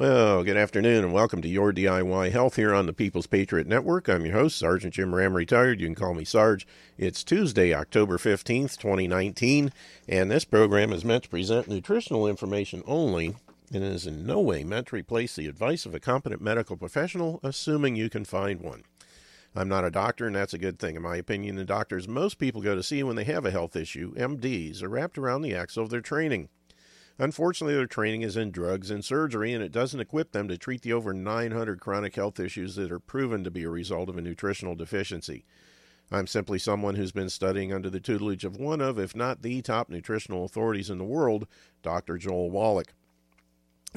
Well, good afternoon and welcome to Your DIY Health here on the People's Patriot Network. I'm your host, Sergeant Jim Ram, retired. You can call me Sarge. It's Tuesday, October 15th, 2019, and this program is meant to present nutritional information only and is in no way meant to replace the advice of a competent medical professional, assuming you can find one. I'm not a doctor, and that's a good thing. In my opinion, the doctors most people go to see when they have a health issue, MDs, are wrapped around the axle of their training. Unfortunately, their training is in drugs and surgery, and it doesn't equip them to treat the over 900 chronic health issues that are proven to be a result of a nutritional deficiency. I'm simply someone who's been studying under the tutelage of one of, if not the top nutritional authorities in the world, Dr. Joel Wallach.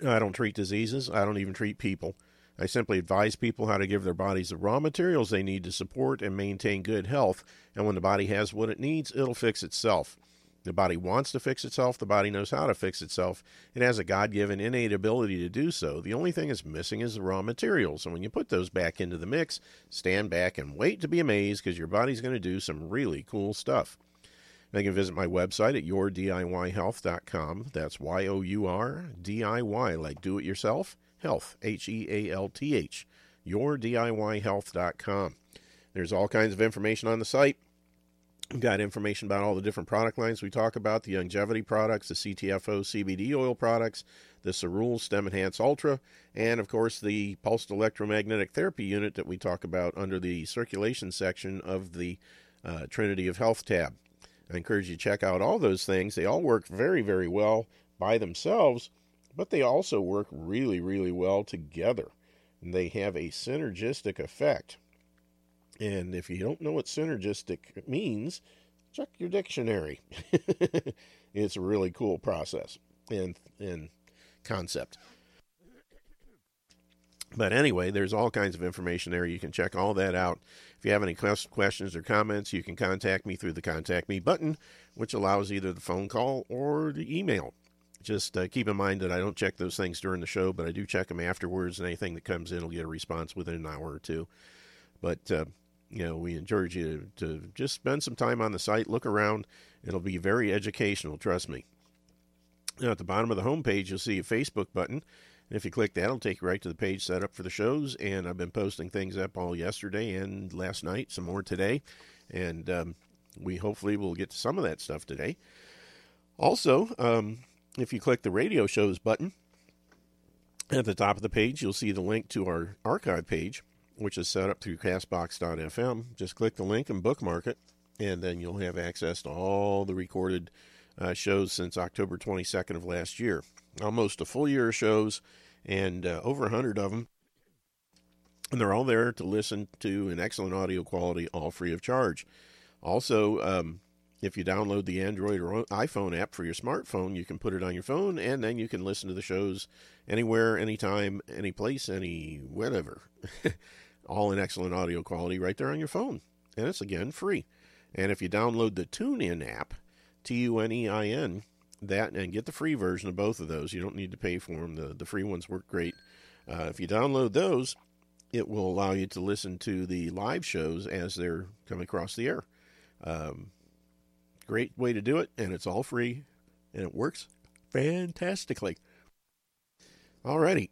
I don't treat diseases, I don't even treat people. I simply advise people how to give their bodies the raw materials they need to support and maintain good health, and when the body has what it needs, it'll fix itself. The body wants to fix itself. The body knows how to fix itself. It has a God given innate ability to do so. The only thing it's missing is the raw materials. And when you put those back into the mix, stand back and wait to be amazed because your body's going to do some really cool stuff. Now you can visit my website at yourdiyhealth.com. That's Y O U R D I Y, like do it yourself, health, H E A L T H, yourdiyhealth.com. There's all kinds of information on the site. We've got information about all the different product lines we talk about the longevity products, the CTFO CBD oil products, the Cerule Stem Enhance Ultra, and of course the pulsed electromagnetic therapy unit that we talk about under the circulation section of the uh, Trinity of Health tab. I encourage you to check out all those things. They all work very, very well by themselves, but they also work really, really well together. And they have a synergistic effect. And if you don't know what synergistic means, check your dictionary. it's a really cool process and, and concept. But anyway, there's all kinds of information there. You can check all that out. If you have any questions or comments, you can contact me through the Contact Me button, which allows either the phone call or the email. Just uh, keep in mind that I don't check those things during the show, but I do check them afterwards, and anything that comes in will get a response within an hour or two. But uh, you know, we encourage you to, to just spend some time on the site, look around. It'll be very educational, trust me. Now, at the bottom of the homepage, you'll see a Facebook button. And if you click that, it'll take you right to the page set up for the shows. And I've been posting things up all yesterday and last night, some more today. And um, we hopefully will get to some of that stuff today. Also, um, if you click the radio shows button at the top of the page, you'll see the link to our archive page which is set up through castbox.fm. Just click the link and bookmark it, and then you'll have access to all the recorded uh, shows since October 22nd of last year. Almost a full year of shows, and uh, over 100 of them. And they're all there to listen to in excellent audio quality, all free of charge. Also, um, if you download the Android or iPhone app for your smartphone, you can put it on your phone, and then you can listen to the shows anywhere, anytime, any place, any whatever. all in excellent audio quality right there on your phone. And it's again free. And if you download the TuneIn app, T U N E I N, that and get the free version of both of those, you don't need to pay for them. The, the free ones work great. Uh, if you download those, it will allow you to listen to the live shows as they're coming across the air. Um, great way to do it, and it's all free, and it works fantastically. Alrighty.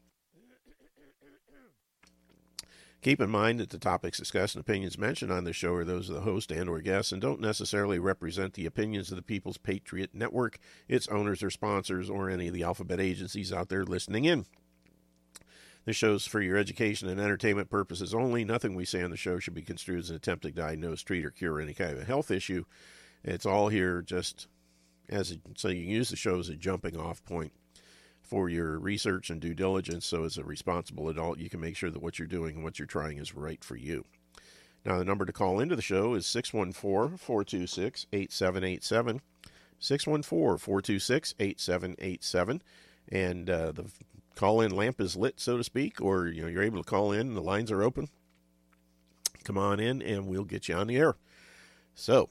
Keep in mind that the topics discussed and opinions mentioned on this show are those of the host and or guests and don't necessarily represent the opinions of the People's Patriot Network, its owners or sponsors, or any of the alphabet agencies out there listening in. This show's for your education and entertainment purposes only. Nothing we say on the show should be construed as an attempt to diagnose, treat, or cure any kind of a health issue. It's all here just as a, so you can use the show as a jumping off point for your research and due diligence. So, as a responsible adult, you can make sure that what you're doing and what you're trying is right for you. Now, the number to call into the show is 614 426 8787. 614 426 8787. And uh, the call in lamp is lit, so to speak, or you know, you're able to call in, the lines are open. Come on in, and we'll get you on the air. So,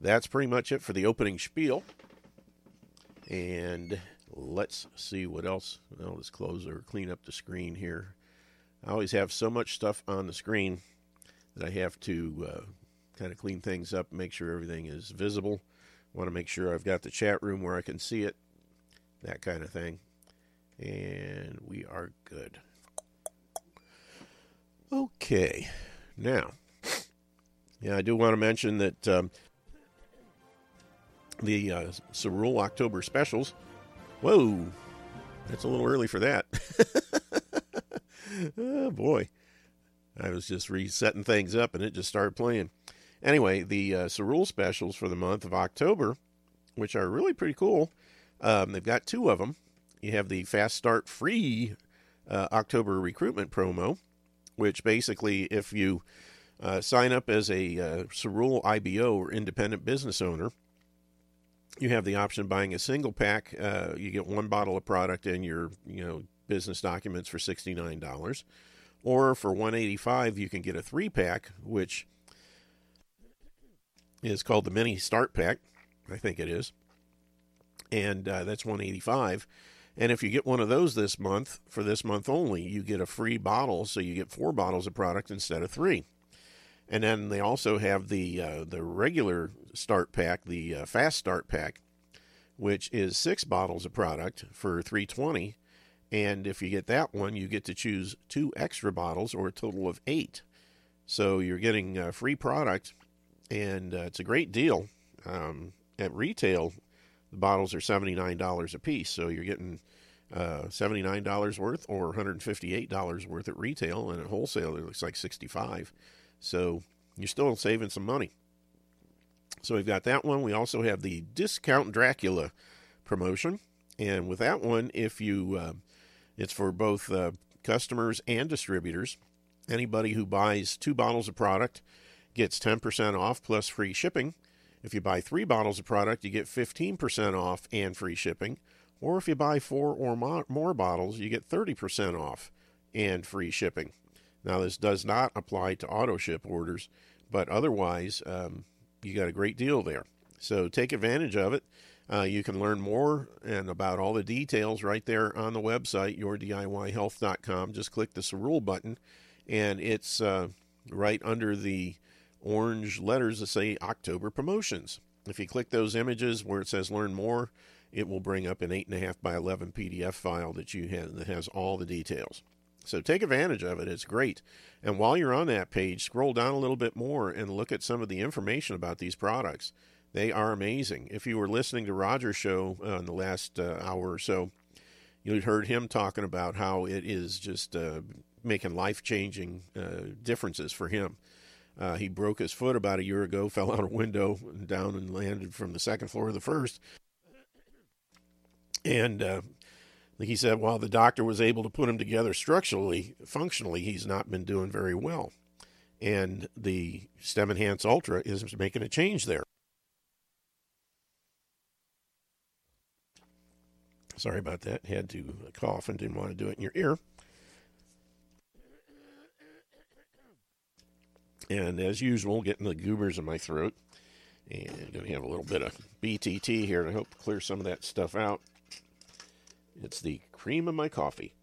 that's pretty much it for the opening spiel. And let's see what else. Just close or clean up the screen here. I always have so much stuff on the screen that I have to uh, kind of clean things up, make sure everything is visible. Want to make sure I've got the chat room where I can see it, that kind of thing. And we are good. Okay. Now, yeah, I do want to mention that um, the uh, Cerule October specials. Whoa, that's a little early for that. oh boy, I was just resetting things up and it just started playing. Anyway, the uh, Cerule specials for the month of October, which are really pretty cool. Um, they've got two of them. You have the Fast Start free uh, October recruitment promo, which basically, if you uh, sign up as a uh, Cerule IBO or independent business owner, you have the option of buying a single pack. Uh, you get one bottle of product and your you know business documents for sixty nine dollars, or for one eighty five you can get a three pack, which is called the mini start pack. I think it is, and uh, that's one eighty five. And if you get one of those this month, for this month only, you get a free bottle, so you get four bottles of product instead of three. And then they also have the uh, the regular start pack, the uh, fast start pack, which is six bottles of product for 320. And if you get that one, you get to choose two extra bottles or a total of eight. So you're getting uh, free product, and uh, it's a great deal. Um, at retail, the bottles are $79 a piece. So you're getting uh, $79 worth or $158 worth at retail, and at wholesale, it looks like 65 So you're still saving some money. So we've got that one. We also have the Discount Dracula promotion. And with that one, if you, uh, it's for both uh, customers and distributors. Anybody who buys two bottles of product gets 10% off plus free shipping. If you buy three bottles of product, you get 15% off and free shipping. Or if you buy four or more bottles, you get 30% off and free shipping. Now, this does not apply to auto ship orders, but otherwise, um, you got a great deal there. So take advantage of it. Uh, you can learn more and about all the details right there on the website, yourdiyhealth.com. Just click the Cerule button, and it's uh, right under the orange letters that say October promotions. If you click those images where it says learn more, it will bring up an 8.5 by 11 PDF file that you have that has all the details. So take advantage of it. It's great. And while you're on that page, scroll down a little bit more and look at some of the information about these products. They are amazing. If you were listening to Roger's show uh, in the last uh, hour or so, you heard him talking about how it is just uh, making life changing uh, differences for him. Uh, he broke his foot about a year ago, fell out a window and down and landed from the second floor of the first. And uh, he said while the doctor was able to put him together structurally, functionally, he's not been doing very well. And the STEM Enhance Ultra is making a change there. Sorry about that. Had to cough and didn't want to do it in your ear. And as usual, getting the goobers in my throat. And going to have a little bit of BTT here to help clear some of that stuff out. It's the cream of my coffee.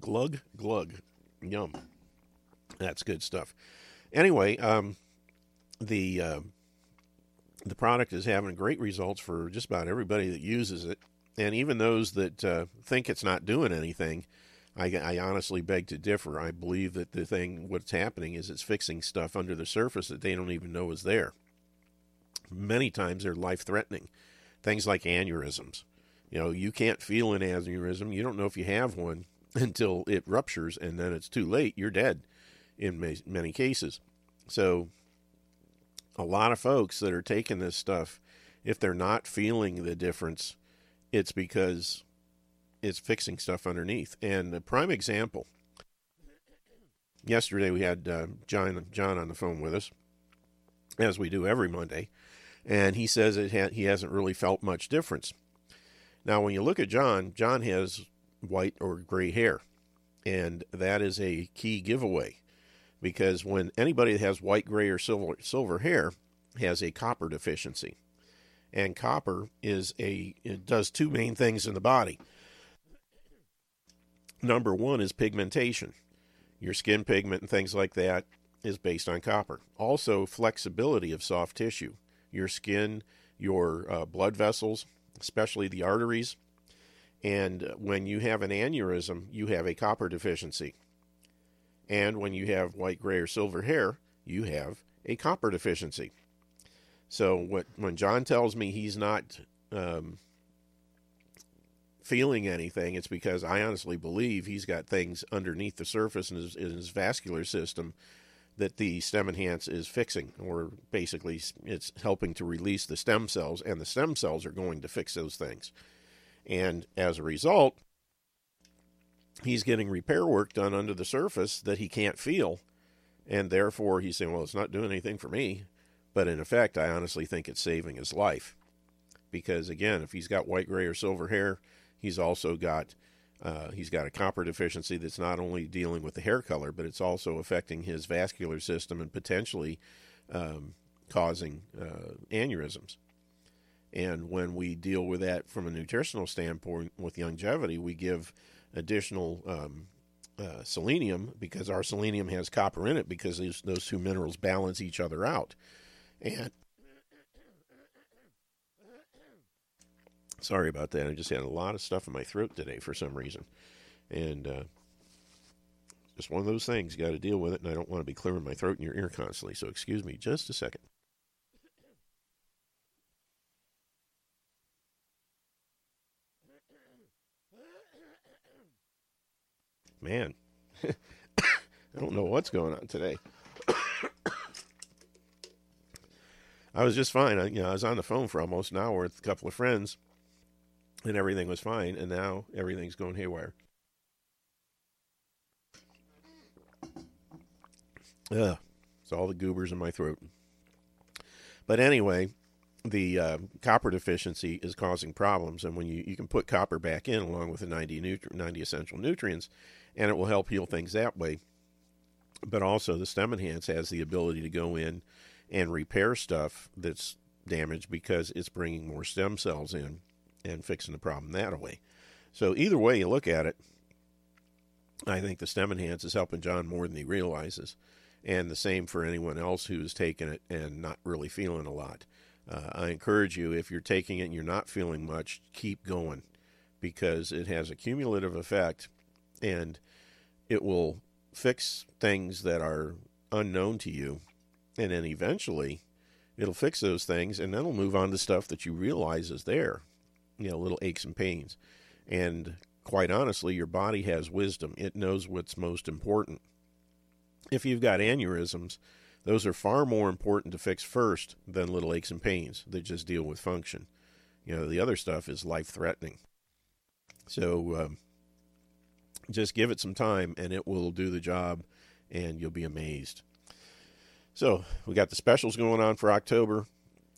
Glug, glug. Yum. That's good stuff. Anyway, um, the uh, the product is having great results for just about everybody that uses it, and even those that uh, think it's not doing anything. I, I, honestly beg to differ. I believe that the thing, what's happening is it's fixing stuff under the surface that they don't even know is there many times they're life threatening. Things like aneurysms. You know, you can't feel an aneurysm. You don't know if you have one until it ruptures, and then it's too late. You're dead in many cases. So, a lot of folks that are taking this stuff, if they're not feeling the difference, it's because it's fixing stuff underneath. And a prime example yesterday we had uh, John John on the phone with us, as we do every Monday, and he says it ha- he hasn't really felt much difference. Now, when you look at John, John has white or gray hair, and that is a key giveaway because when anybody that has white, gray, or silver silver hair has a copper deficiency, and copper is a it does two main things in the body. Number one is pigmentation. Your skin pigment and things like that is based on copper. Also, flexibility of soft tissue your skin, your uh, blood vessels, especially the arteries. And when you have an aneurysm, you have a copper deficiency. And when you have white, gray, or silver hair, you have a copper deficiency. So what, when John tells me he's not um, feeling anything, it's because I honestly believe he's got things underneath the surface in his, in his vascular system that the stem enhance is fixing, or basically it's helping to release the stem cells, and the stem cells are going to fix those things. And as a result, he's getting repair work done under the surface that he can't feel. And therefore, he's saying, well, it's not doing anything for me. But in effect, I honestly think it's saving his life. Because again, if he's got white, gray, or silver hair, he's also got. Uh, he's got a copper deficiency that's not only dealing with the hair color, but it's also affecting his vascular system and potentially um, causing uh, aneurysms. And when we deal with that from a nutritional standpoint with longevity, we give additional um, uh, selenium because our selenium has copper in it because those two minerals balance each other out. And sorry about that. I just had a lot of stuff in my throat today for some reason. And uh, just one of those things. You got to deal with it. And I don't want to be clearing my throat in your ear constantly. So excuse me just a second. Man, I don't know what's going on today. I was just fine. I, you know, I was on the phone for almost an hour with a couple of friends, and everything was fine. And now everything's going haywire. Ugh, it's all the goobers in my throat. But anyway, the uh, copper deficiency is causing problems, and when you, you can put copper back in along with the 90, nutri- 90 essential nutrients, and it will help heal things that way. But also, the Stem Enhance has the ability to go in and repair stuff that's damaged because it's bringing more stem cells in and fixing the problem that way. So, either way you look at it, I think the Stem Enhance is helping John more than he realizes. And the same for anyone else who's taken it and not really feeling a lot. Uh, I encourage you, if you're taking it and you're not feeling much, keep going because it has a cumulative effect and it will fix things that are unknown to you. And then eventually it'll fix those things and then it'll move on to stuff that you realize is there, you know, little aches and pains. And quite honestly, your body has wisdom, it knows what's most important. If you've got aneurysms, those are far more important to fix first than little aches and pains that just deal with function. You know, the other stuff is life threatening. So um, just give it some time and it will do the job and you'll be amazed. So we got the specials going on for October.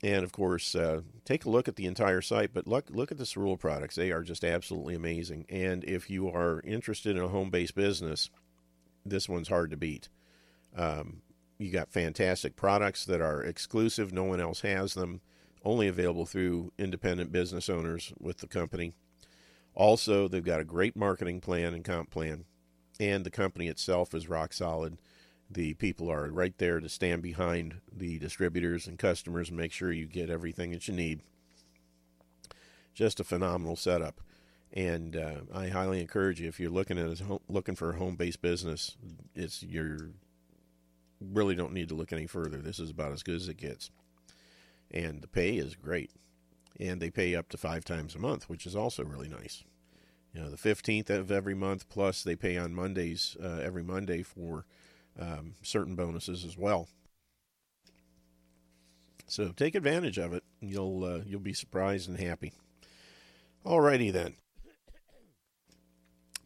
And of course, uh, take a look at the entire site, but look look at the Cerule products. They are just absolutely amazing. And if you are interested in a home based business, this one's hard to beat. Um, you got fantastic products that are exclusive, no one else has them, only available through independent business owners with the company. Also, they've got a great marketing plan and comp plan, and the company itself is rock solid. The people are right there to stand behind the distributors and customers and make sure you get everything that you need. Just a phenomenal setup, and uh, I highly encourage you if you're looking at a home, looking for a home-based business, it's you're really don't need to look any further. This is about as good as it gets, and the pay is great and they pay up to five times a month, which is also really nice. You know, the 15th of every month, plus they pay on Mondays uh, every Monday for um, certain bonuses as well. So take advantage of it. You'll uh, you'll be surprised and happy. Alrighty then.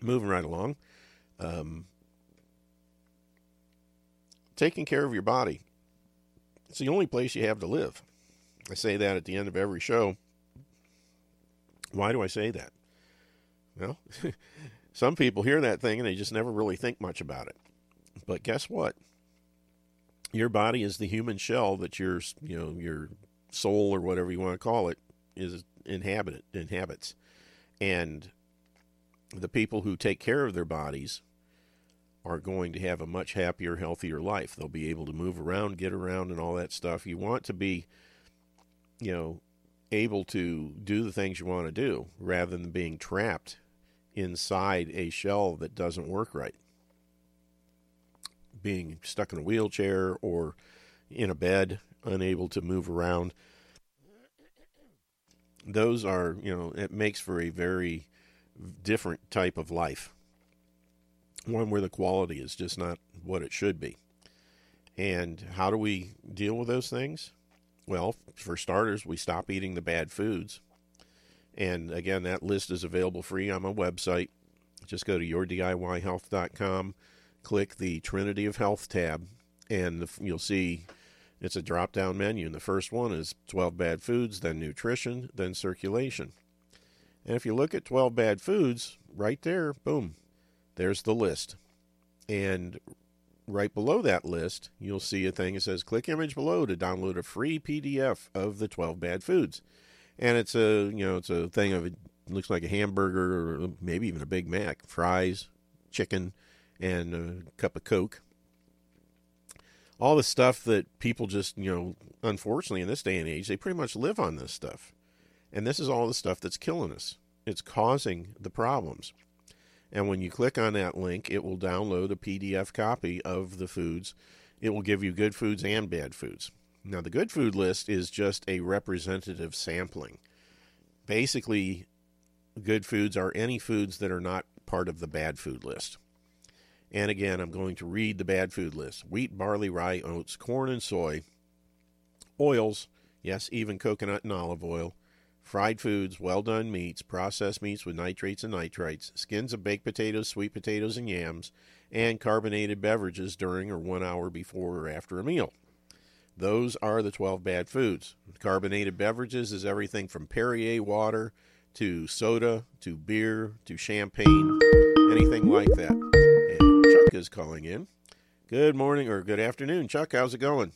Moving right along. Um, taking care of your body. It's the only place you have to live. I say that at the end of every show. Why do I say that? Well, some people hear that thing and they just never really think much about it. But guess what? Your body is the human shell that your, you know, your soul or whatever you want to call it is inhabit inhabits. And the people who take care of their bodies are going to have a much happier, healthier life. They'll be able to move around, get around, and all that stuff. You want to be, you know, able to do the things you want to do rather than being trapped inside a shell that doesn't work right. Being stuck in a wheelchair or in a bed, unable to move around. Those are, you know, it makes for a very different type of life. One where the quality is just not what it should be. And how do we deal with those things? Well, for starters, we stop eating the bad foods. And again, that list is available free on my website. Just go to yourdiyhealth.com, click the Trinity of Health tab, and you'll see it's a drop down menu. And the first one is 12 bad foods, then nutrition, then circulation. And if you look at 12 bad foods, right there, boom, there's the list. And right below that list, you'll see a thing that says click image below to download a free PDF of the 12 bad foods. And it's a, you know, it's a thing of it looks like a hamburger or maybe even a Big Mac, fries, chicken, and a cup of Coke. All the stuff that people just, you know, unfortunately in this day and age, they pretty much live on this stuff. And this is all the stuff that's killing us. It's causing the problems. And when you click on that link, it will download a PDF copy of the foods. It will give you good foods and bad foods. Now, the good food list is just a representative sampling. Basically, good foods are any foods that are not part of the bad food list. And again, I'm going to read the bad food list wheat, barley, rye, oats, corn, and soy, oils, yes, even coconut and olive oil, fried foods, well done meats, processed meats with nitrates and nitrites, skins of baked potatoes, sweet potatoes, and yams, and carbonated beverages during or one hour before or after a meal. Those are the 12 bad foods. Carbonated beverages is everything from Perrier water to soda to beer to champagne, anything like that. Is calling in. Good morning or good afternoon, Chuck. How's it going?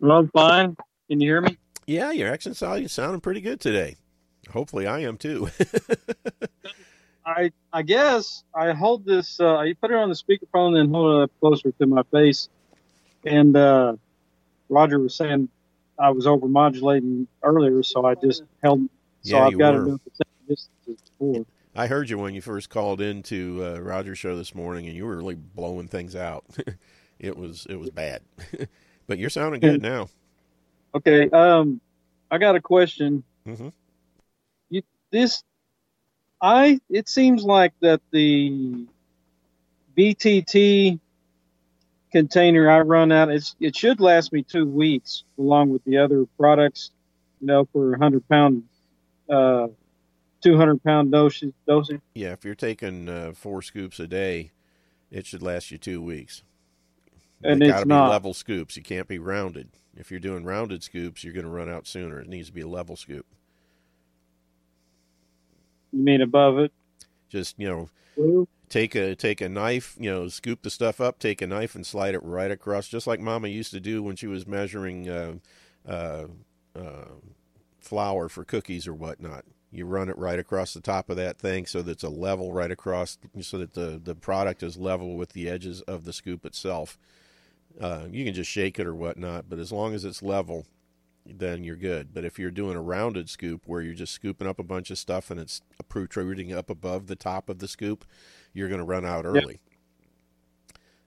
Well, fine. Can you hear me? Yeah, your accent sounding sounding pretty good today. Hopefully, I am too. I I guess I hold this. Uh, I put it on the speakerphone and hold it up closer to my face. And uh, Roger was saying I was overmodulating earlier, so I just held. So Yeah, I've you got were. to do it distance before. I heard you when you first called into uh, Roger's show this morning, and you were really blowing things out. it was it was bad, but you're sounding good now. Okay. Um, I got a question. hmm You this, I it seems like that the BTT container I run out. It's it should last me two weeks along with the other products. You know, for a hundred pound, uh, two hundred pound dosage dosage. Yeah, if you're taking uh, four scoops a day, it should last you two weeks. And they it's got to be not. level scoops. You can't be rounded. If you're doing rounded scoops, you're going to run out sooner. It needs to be a level scoop. You mean above it? Just you know, take a take a knife, you know, scoop the stuff up, take a knife and slide it right across, just like Mama used to do when she was measuring uh, uh, uh, flour for cookies or whatnot. You run it right across the top of that thing so that it's a level right across, so that the the product is level with the edges of the scoop itself. Uh, you can just shake it or whatnot, but as long as it's level, then you're good. But if you're doing a rounded scoop where you're just scooping up a bunch of stuff and it's protruding up above the top of the scoop, you're going to run out early.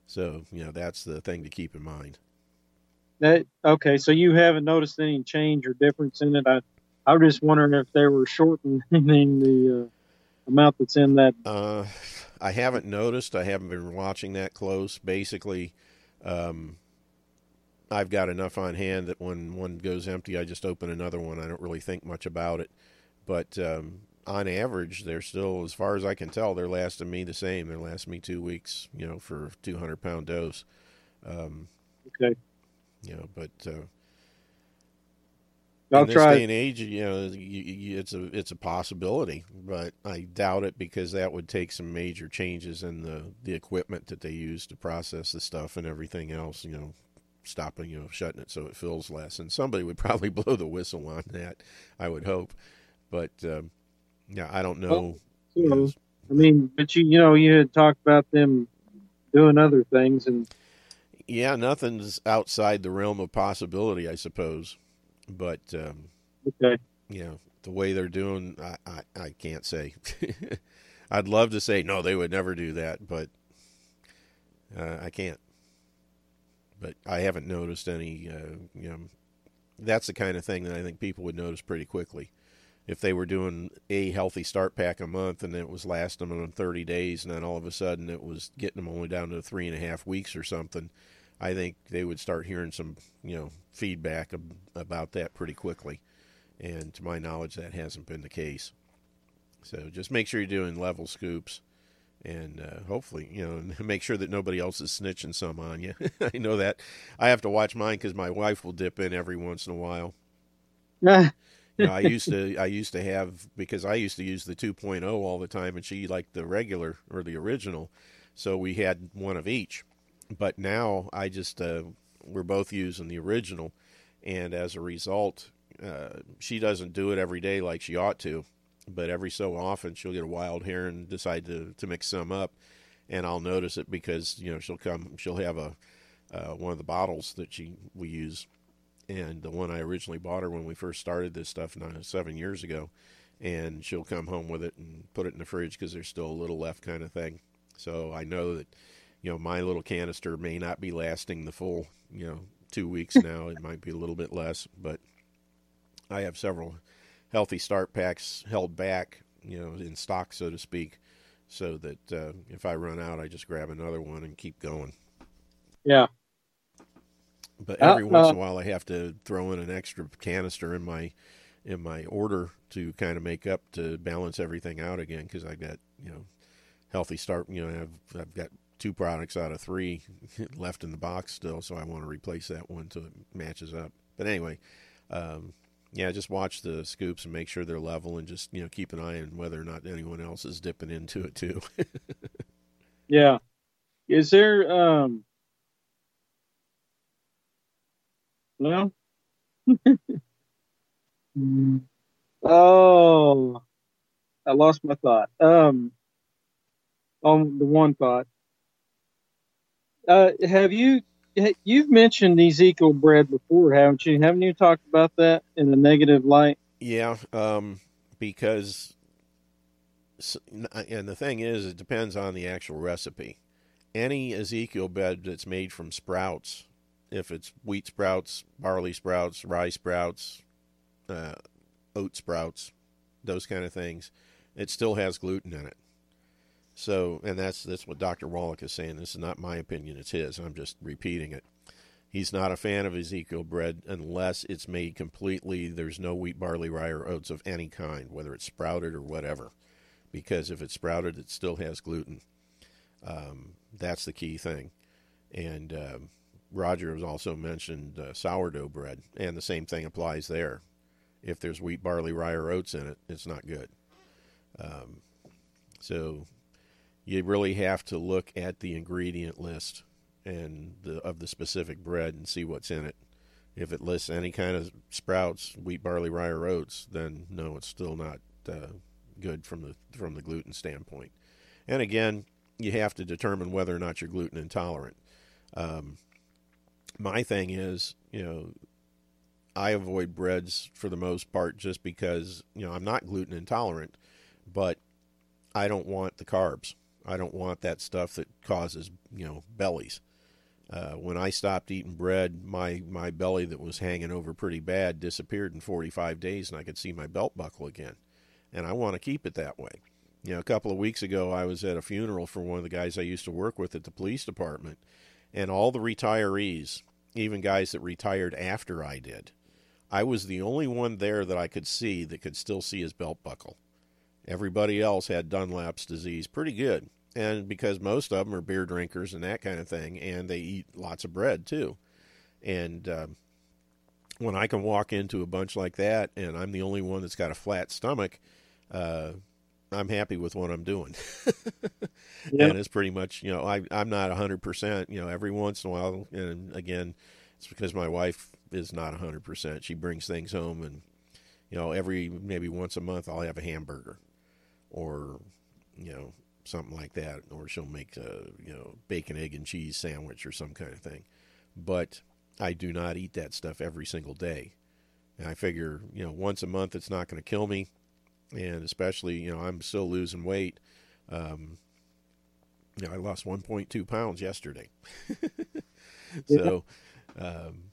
So, you know, that's the thing to keep in mind. That okay? So you haven't noticed any change or difference in it? I I was just wondering if they were shortening the uh, amount that's in that. Uh, I haven't noticed. I haven't been watching that close. Basically, um, I've got enough on hand that when one goes empty, I just open another one. I don't really think much about it. But um, on average, they're still, as far as I can tell, they're lasting me the same. They're lasting me two weeks, you know, for a 200 pound dose. Um, Okay, you know, but uh, I'll in this try. day and age, you know, you, you, it's a it's a possibility, but I doubt it because that would take some major changes in the the equipment that they use to process the stuff and everything else. You know, stopping, you know, shutting it so it fills less, and somebody would probably blow the whistle on that. I would hope, but um, yeah, I don't know. you know, I mean, but you you know you had talked about them doing other things, and Yeah, nothing's outside the realm of possibility, I suppose. But um, Okay. You know, the way they're doing, I, I, I can't say. I'd love to say, no, they would never do that, but uh, I can't. But I haven't noticed any, uh, you know, that's the kind of thing that I think people would notice pretty quickly. If they were doing a healthy start pack a month and it was lasting them 30 days, and then all of a sudden it was getting them only down to three and a half weeks or something, I think they would start hearing some, you know, feedback about that pretty quickly. And to my knowledge, that hasn't been the case. So just make sure you're doing level scoops, and uh, hopefully, you know, make sure that nobody else is snitching some on you. I know that I have to watch mine because my wife will dip in every once in a while. you know, I used to I used to have because I used to use the 2.0 all the time, and she liked the regular or the original, so we had one of each. But now I just uh, we're both using the original, and as a result, uh, she doesn't do it every day like she ought to but every so often she'll get a wild hair and decide to, to mix some up and I'll notice it because you know she'll come she'll have a uh, one of the bottles that she we use and the one I originally bought her when we first started this stuff nine, seven years ago and she'll come home with it and put it in the fridge because there's still a little left kind of thing. So I know that you know my little canister may not be lasting the full you know two weeks now it might be a little bit less but I have several healthy start packs held back, you know, in stock, so to speak, so that uh, if I run out, I just grab another one and keep going. Yeah. But every uh, once in a uh, while, I have to throw in an extra canister in my in my order to kind of make up to balance everything out again because I've got you know healthy start. You know, I've I've got two products out of three left in the box still, so I want to replace that one so it matches up. But anyway, um, yeah, just watch the scoops and make sure they're level, and just you know keep an eye on whether or not anyone else is dipping into it too. yeah, is there um? No. oh, I lost my thought. Um, on the one thought. Uh, have you you've mentioned Ezekiel bread before, haven't you? Haven't you talked about that in a negative light? Yeah, um, because and the thing is, it depends on the actual recipe. Any Ezekiel bread that's made from sprouts, if it's wheat sprouts, barley sprouts, rye sprouts, uh, oat sprouts, those kind of things, it still has gluten in it. So, and that's that's what Dr. Wallach is saying. This is not my opinion; it's his. I'm just repeating it. He's not a fan of Ezekiel bread unless it's made completely. There's no wheat, barley, rye, or oats of any kind, whether it's sprouted or whatever. Because if it's sprouted, it still has gluten. Um, that's the key thing. And um, Roger has also mentioned uh, sourdough bread, and the same thing applies there. If there's wheat, barley, rye, or oats in it, it's not good. Um, so you really have to look at the ingredient list and the, of the specific bread and see what's in it. If it lists any kind of sprouts, wheat, barley, rye, or oats, then no, it's still not uh, good from the from the gluten standpoint. And again, you have to determine whether or not you're gluten intolerant. Um, my thing is, you know, I avoid breads for the most part just because you know I'm not gluten intolerant, but I don't want the carbs. I don't want that stuff that causes you know bellies. Uh, when I stopped eating bread, my my belly that was hanging over pretty bad disappeared in 45 days, and I could see my belt buckle again. And I want to keep it that way. You know, a couple of weeks ago, I was at a funeral for one of the guys I used to work with at the police department, and all the retirees, even guys that retired after I did, I was the only one there that I could see that could still see his belt buckle. Everybody else had Dunlap's disease pretty good and because most of them are beer drinkers and that kind of thing, and they eat lots of bread too. And uh, when I can walk into a bunch like that, and I'm the only one that's got a flat stomach, uh, I'm happy with what I'm doing. yep. And it's pretty much, you know, I, I'm not 100%, you know, every once in a while, and again, it's because my wife is not 100%. She brings things home, and, you know, every maybe once a month, I'll have a hamburger or, you know, something like that, or she'll make a you know bacon, egg, and cheese sandwich or some kind of thing. But I do not eat that stuff every single day. And I figure, you know, once a month it's not going to kill me, and especially, you know, I'm still losing weight. Um, you know, I lost 1.2 pounds yesterday, so um,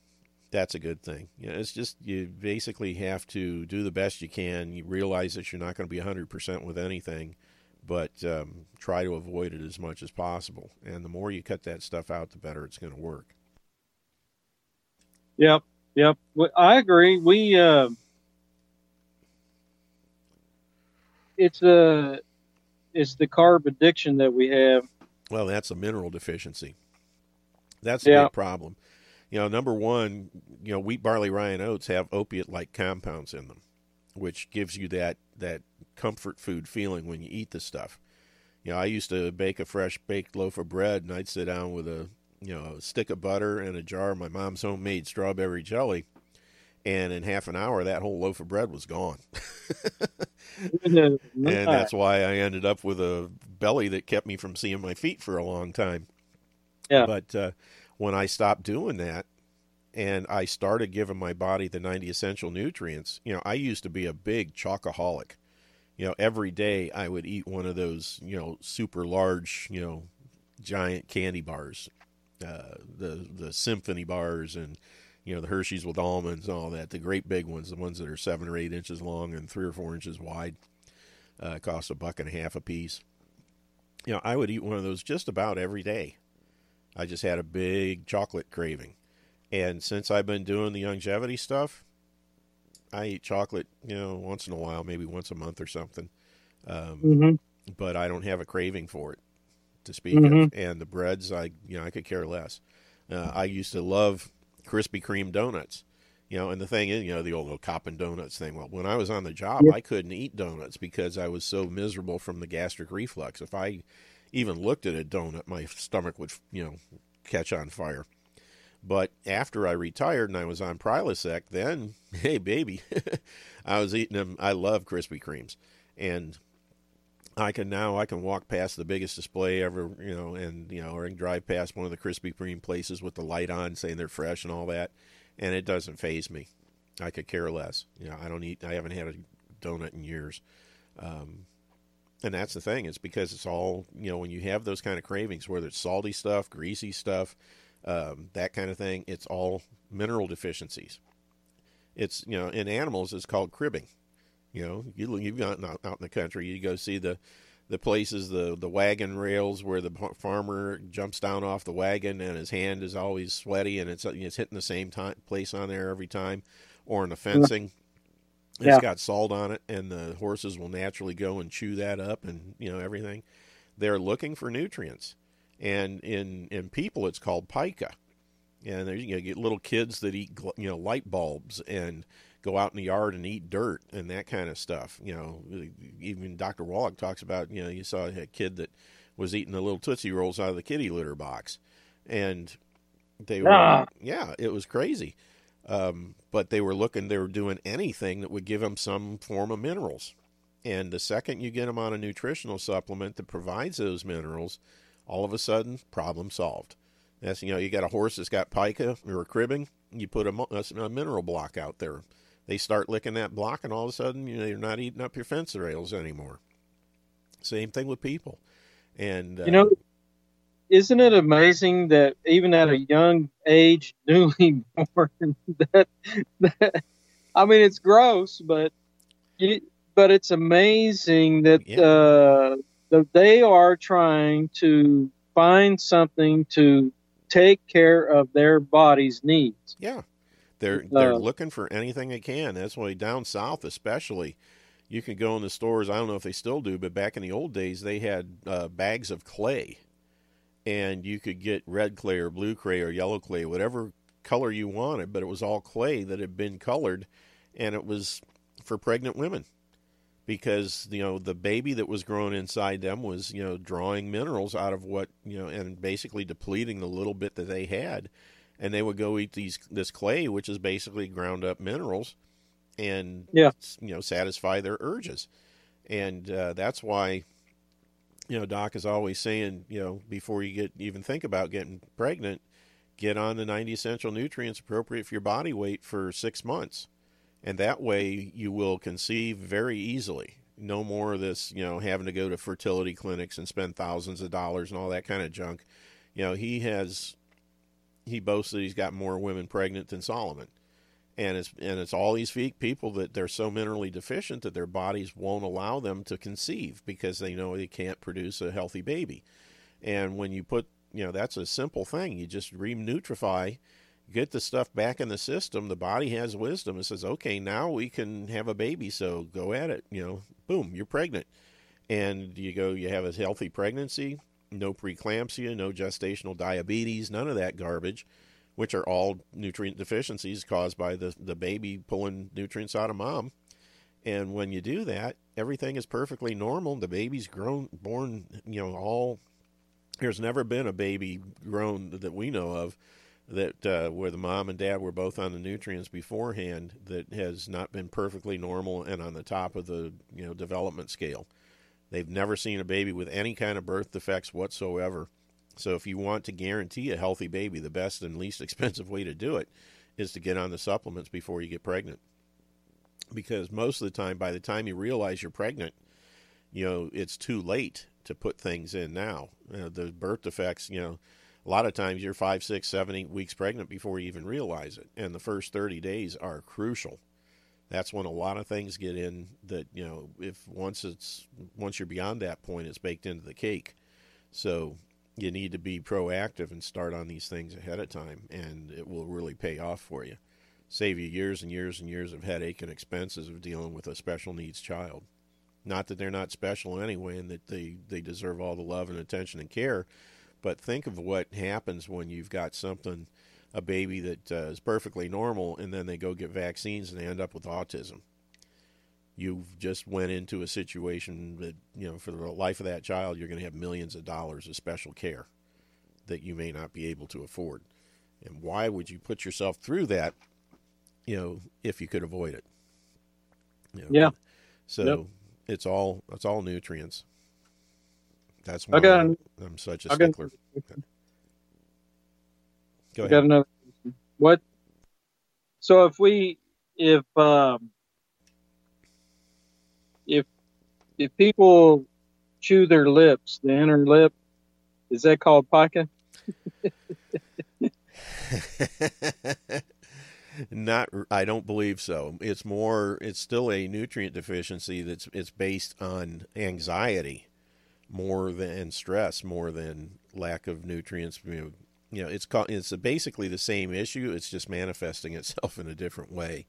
that's a good thing. You know, it's just you basically have to do the best you can. You realize that you're not going to be 100% with anything, but um, try to avoid it as much as possible. And the more you cut that stuff out, the better it's going to work. Yep, yep. I agree. We uh, it's the it's the carb addiction that we have. Well, that's a mineral deficiency. That's a Yeah. big problem. You know, number one, you know, wheat, barley, rye, and oats have opiate-like compounds in them, which gives you that that comfort food feeling when you eat the stuff. You know, I used to bake a fresh baked loaf of bread, and I'd sit down with a you know a stick of butter and a jar of my mom's homemade strawberry jelly, and in half an hour, that whole loaf of bread was gone. and that's why I ended up with a belly that kept me from seeing my feet for a long time. Yeah. But uh, when I stopped doing that and I started giving my body the 90 essential nutrients, you know, I used to be a big chocoholic. You know, every day I would eat one of those, you know, super large, you know, giant candy bars, uh, the the symphony bars and you know the Hershey's with almonds and all that, the great big ones, the ones that are seven or eight inches long and three or four inches wide, uh, cost a buck and a half a piece. You know, I would eat one of those just about every day. I just had a big chocolate craving, and since I've been doing the longevity stuff, I eat chocolate, you know, once in a while, maybe once a month or something. Um, hmm but I don't have a craving for it to speak Mhm. of. And the breads, I you know I could care less. Uh, I used to love Krispy Kreme donuts, you know. And the thing is, you know, the old little Coppin donuts thing. Well, when I was on the job, Yeah. I couldn't eat donuts because I was so miserable from the gastric reflux. If I even looked at a donut, my stomach would you know catch on fire. But after I retired and I was on Prilosec, then hey baby, I was eating them. I love Krispy Kremes, and I can now I can walk past the biggest display ever, you know, and you know, or I can drive past one of the Krispy Kreme places with the light on, saying they're fresh and all that, and it doesn't phase me. I could care less. You know, I don't eat. I haven't had a donut in years, um, and that's the thing. It's because it's all you know. When you have those kind of cravings, whether it's salty stuff, greasy stuff, um, that kind of thing, it's all mineral deficiencies. It's you know, in animals, it's called cribbing. You know, you you've gone out, out in the country, you go see the the places, the the wagon rails where the farmer jumps down off the wagon and his hand is always sweaty and it's it's hitting the same time place on there every time, or in the fencing. It's Yeah. got salt on it, and the horses will naturally go and chew that up, and you know everything. They're looking for nutrients, and in in people, it's called pica. And there you know, get little kids that eat gl- you know light bulbs and go out in the yard and eat dirt and that kind of stuff. You know, even Dr. Wallach talks about, you know, you saw a kid that was eating the little Tootsie Rolls out of the kitty litter box. And they were, Ah. yeah, it was crazy. Um, but they were looking, they were doing anything that would give them some form of minerals. And the second you get them on a nutritional supplement that provides those minerals, all of a sudden, problem solved. That's, you know, you got a horse that's got pica or cribbing, you put a, mo- a mineral block out there they start licking that block, and all of a sudden, you know, you're not eating up your fence rails anymore. Same thing with people, and uh, You know, isn't it amazing that even at a young age, newly born, that, that I mean, it's gross, but you, but it's amazing that Yeah. uh, that they are trying to find something to take care of their body's needs. yeah, they're they're Uh, looking for anything they can. That's why down south, especially, you can go in the stores. I don't know if they still do, but back in the old days, they had uh, bags of clay, and you could get red clay or blue clay or yellow clay, whatever color you wanted, but it was all clay that had been colored, and it was for pregnant women because you know the baby that was growing inside them was you know drawing minerals out of what you know and basically depleting the little bit that they had and they would go eat these this clay which is basically ground up minerals and Yeah. you know satisfy their urges and uh, that's why you know doc is always saying you know before you get even think about getting pregnant get on the 90 essential nutrients appropriate for your body weight for six months and that way you will conceive very easily. No more of this, you know, having to go to fertility clinics and spend thousands of dollars and all that kind of junk. You know, he has he boasts that he's got more women pregnant than Solomon. And it's and it's all these weak people that they're so minerally deficient that their bodies won't allow them to conceive because they know they can't produce a healthy baby. And when you put, you know, that's a simple thing. You just renutrify, get the stuff back in the system. The body has wisdom. It says, okay, now we can have a baby. So go at it. You know, boom, you're pregnant. And you go, you have a healthy pregnancy, no preeclampsia, no gestational diabetes, none of that garbage, which are all nutrient deficiencies caused by the, the baby pulling nutrients out of mom. And when you do that, everything is perfectly normal. The baby's grown, born, you know, all there's never been a baby grown that we know of that uh, where the mom and dad were both on the nutrients beforehand that has not been perfectly normal and on the top of the you know development scale. They've never seen a baby with any kind of birth defects whatsoever. So if you want to guarantee a healthy baby, the best and least expensive way to do it is to get on the supplements before you get pregnant. Because most of the time by the time you realize you're pregnant, you know, it's too late to put things in now. You know, the birth defects, you know, a lot of times you're five, six, seven, eight weeks pregnant before you even realize it. And the first 30 days are crucial. That's when a lot of things get in that, you know, if once it's, once you're beyond that point, it's baked into the cake. So you need to be proactive and start on these things ahead of time, and it will really pay off for you. Save you years and years and years of headache and expenses of dealing with a special needs child. Not that they're not special anyway and that they, they deserve all the love and attention and care, but think of what happens when you've got something, a baby that uh, is perfectly normal, and then they go get vaccines and they end up with autism. You've just went into a situation that, you know, for the life of that child, you're going to have millions of dollars of special care that you may not be able to afford. And why would you put yourself through that, you know, if you could avoid it? You know, yeah. So yep it's all it's all nutrients. That's why okay. I'm, I'm such a stickler. Okay. Go ahead. Got another. What? So if we if um, if if people chew their lips, the inner lip, is that called pica? Not, I don't believe so. It's more, it's still a nutrient deficiency that's it's based on anxiety more than stress, more than lack of nutrients. You know, it's called, it's basically the same issue. It's just manifesting itself in a different way.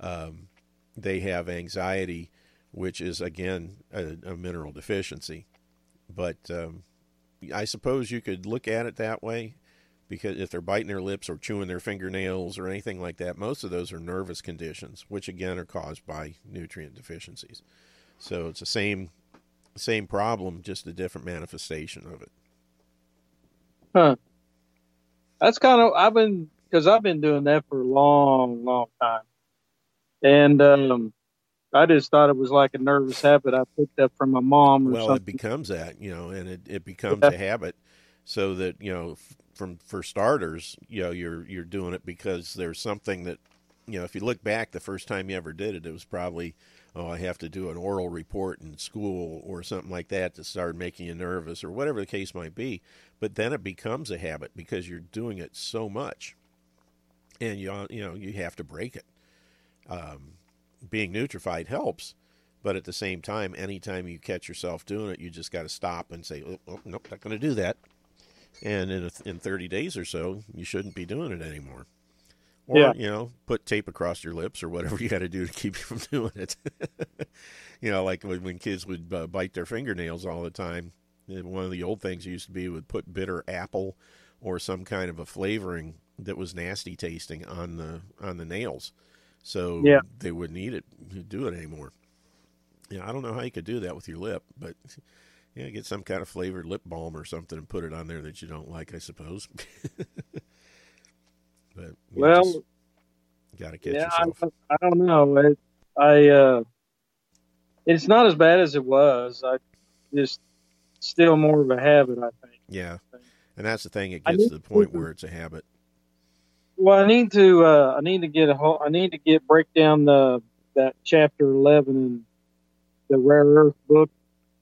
Um, they have anxiety, which is again a, a mineral deficiency, but um, I suppose you could look at it that way because if they're biting their lips or chewing their fingernails or anything like that, most of those are nervous conditions, which again are caused by nutrient deficiencies. So it's the same same problem, just a different manifestation of it. Huh. That's kind of I've been because I've been doing that for a long, long time, and um, I just thought it was like a nervous habit I picked up from my mom. well, something. it becomes that, you know, and it, it becomes yeah. a habit, so that you know from for starters, you know, you're you're doing it because there's something that, you know, if you look back, the first time you ever did it, it was probably, oh, I have to do an oral report in school or something like that to start making you nervous or whatever the case might be. But then it becomes a habit because you're doing it so much, and you you know you have to break it. Um, being nutrified helps, but at the same time, anytime you catch yourself doing it, you just got to stop and say, oh, oh, nope, not going to do that and in a, in 30 days or so, you shouldn't be doing it anymore. Or yeah. you know, put tape across your lips or whatever you got to do to keep you from doing it. you know, like when, when kids would uh, bite their fingernails all the time. One of the old things used to be would put bitter apple or some kind of a flavoring that was nasty tasting on the on the nails, so yeah. they wouldn't eat it, do it anymore. Yeah, I don't know how you could do that with your lip, but yeah, get some kind of flavored lip balm or something and put it on there that you don't like, I suppose. but well, got to catch yeah, yourself. I, I don't know. It, I uh, it's not as bad as it was. I just still more of a habit, I think. Yeah, and that's the thing. It gets to the point where it's a habit. Well, I need to. Uh, I need to get a. Whole, I need to get break down the that chapter eleven in the rare earth book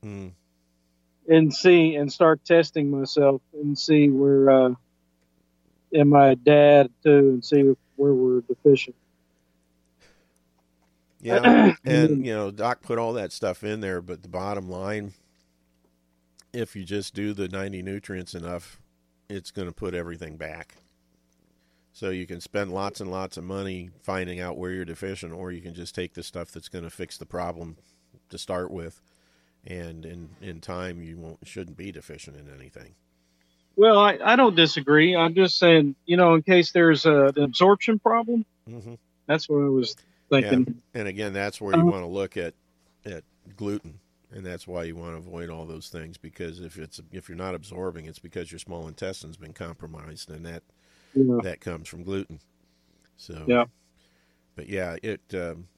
Mm. and see and start testing myself and see where uh, and my dad too and see where we're deficient. Yeah, and you know, Doc put all that stuff in there, but the bottom line, if you just do the 90 nutrients enough, it's going to put everything back. So you can spend lots and lots of money finding out where you're deficient, or you can just take the stuff that's going to fix the problem to start with, and in in time you won't shouldn't be deficient in anything. Well, I, I don't disagree. I'm just saying, you know, in case there's a, an absorption problem, hmm that's what I was thinking. And again, that's where you Uh-huh. want to look at at gluten, and that's why you want to avoid all those things because if it's if you're not absorbing, it's because your small intestine's been compromised, and that Yeah. that comes from gluten. So Yeah. but yeah, it um,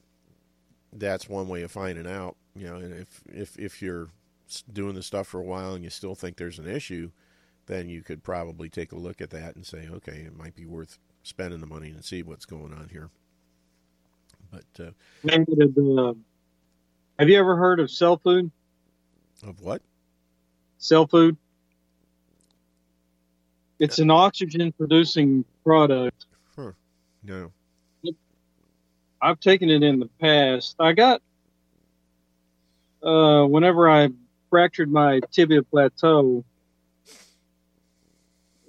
that's one way of finding out. You know, and if if if you're doing the stuff for a while and you still think there's an issue, then you could probably take a look at that and say, okay, it might be worth spending the money and see what's going on here. But uh, uh, have you ever heard of cell food? of what? Cell food. It's an oxygen producing product. Huh. No. I've taken it in the past. I got uh, whenever I fractured my tibia plateau.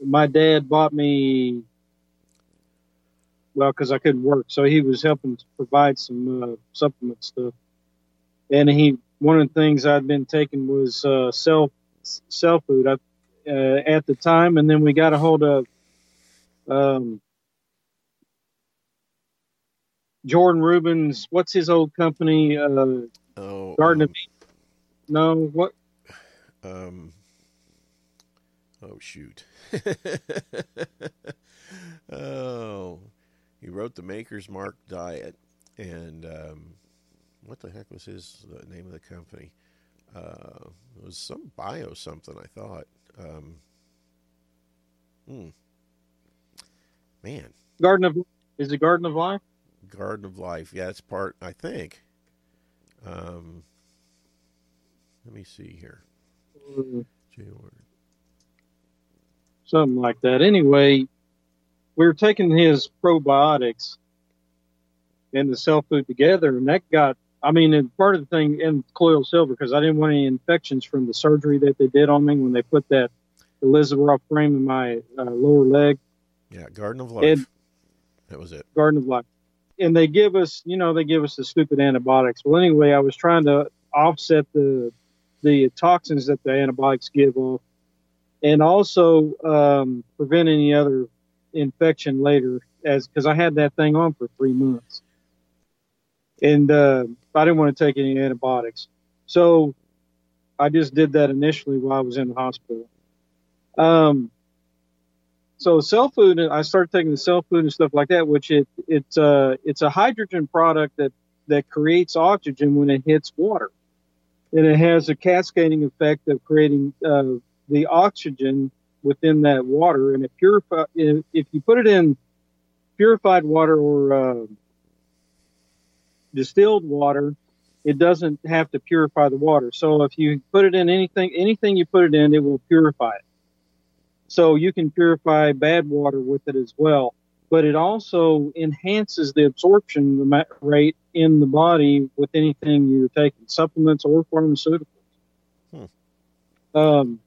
My dad bought me well because I couldn't work, so he was helping to provide some uh, supplement stuff. And he one of the things I'd been taking was uh, cell cell food I, uh, at the time, and then we got a hold of um, Jordan Rubin's. What's his old company? Uh, Oh, Garden um, of Eden. No, what? Um. Oh shoot. oh, he wrote the Maker's Mark diet, and um, what the heck was his uh, name of the company? Uh, it was some bio something. I thought. Um, hmm. Man, Garden of is it Garden of Life? Garden of Life. Yeah, it's part. I think. Um. Let me see here. J. Ward. something like that. Anyway, we were taking his probiotics and the cell food together, and that got. I mean, and part of the thing in colloidal silver because I didn't want any infections from the surgery that they did on me when they put that Ilizarov frame in my uh, lower leg. Yeah, Garden of Life. And- that was it. Garden of Life. And they give us, you know, they give us the stupid antibiotics. Well, anyway, I was trying to offset the the toxins that the antibiotics give off, and also um, prevent any other infection later, as because I had that thing on for three months, and uh, I didn't want to take any antibiotics, so I just did that initially while I was in the hospital. Um, so cell food i started taking the cell food and stuff like that which it it's uh it's a hydrogen product that that creates oxygen when it hits water. And it has a cascading effect of creating uh, the oxygen within that water. And it purify if, if you put it in purified water or uh, distilled water it doesn't have to purify the water so if you put it in anything anything you put it in it will purify it so you can purify bad water with it as well. But it also enhances the absorption rate in the body with anything you're taking, supplements or pharmaceuticals. Hmm. Um,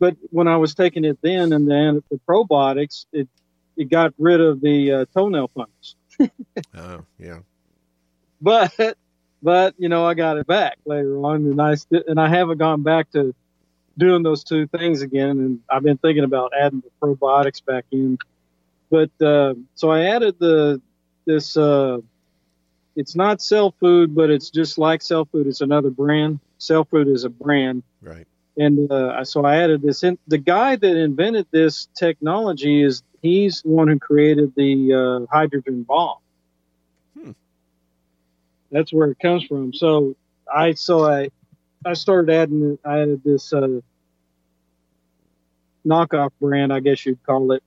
but when I was taking it then and then the probiotics, it it got rid of the uh, toenail fungus. Oh, yeah. But but you know I got it back later on, and I st- and I haven't gone back to doing those two things again. And I've been thinking about adding the probiotics back in. But uh, so I added the this. Uh, it's not cell food, but it's just like cell food. It's another brand. Cell food is a brand, Right. and uh, so I added this. in. The guy that invented this technology is he's the one who created the uh, hydrogen bomb. That's where it comes from. So I so I I started adding I added this uh, knockoff brand, I guess you'd call it,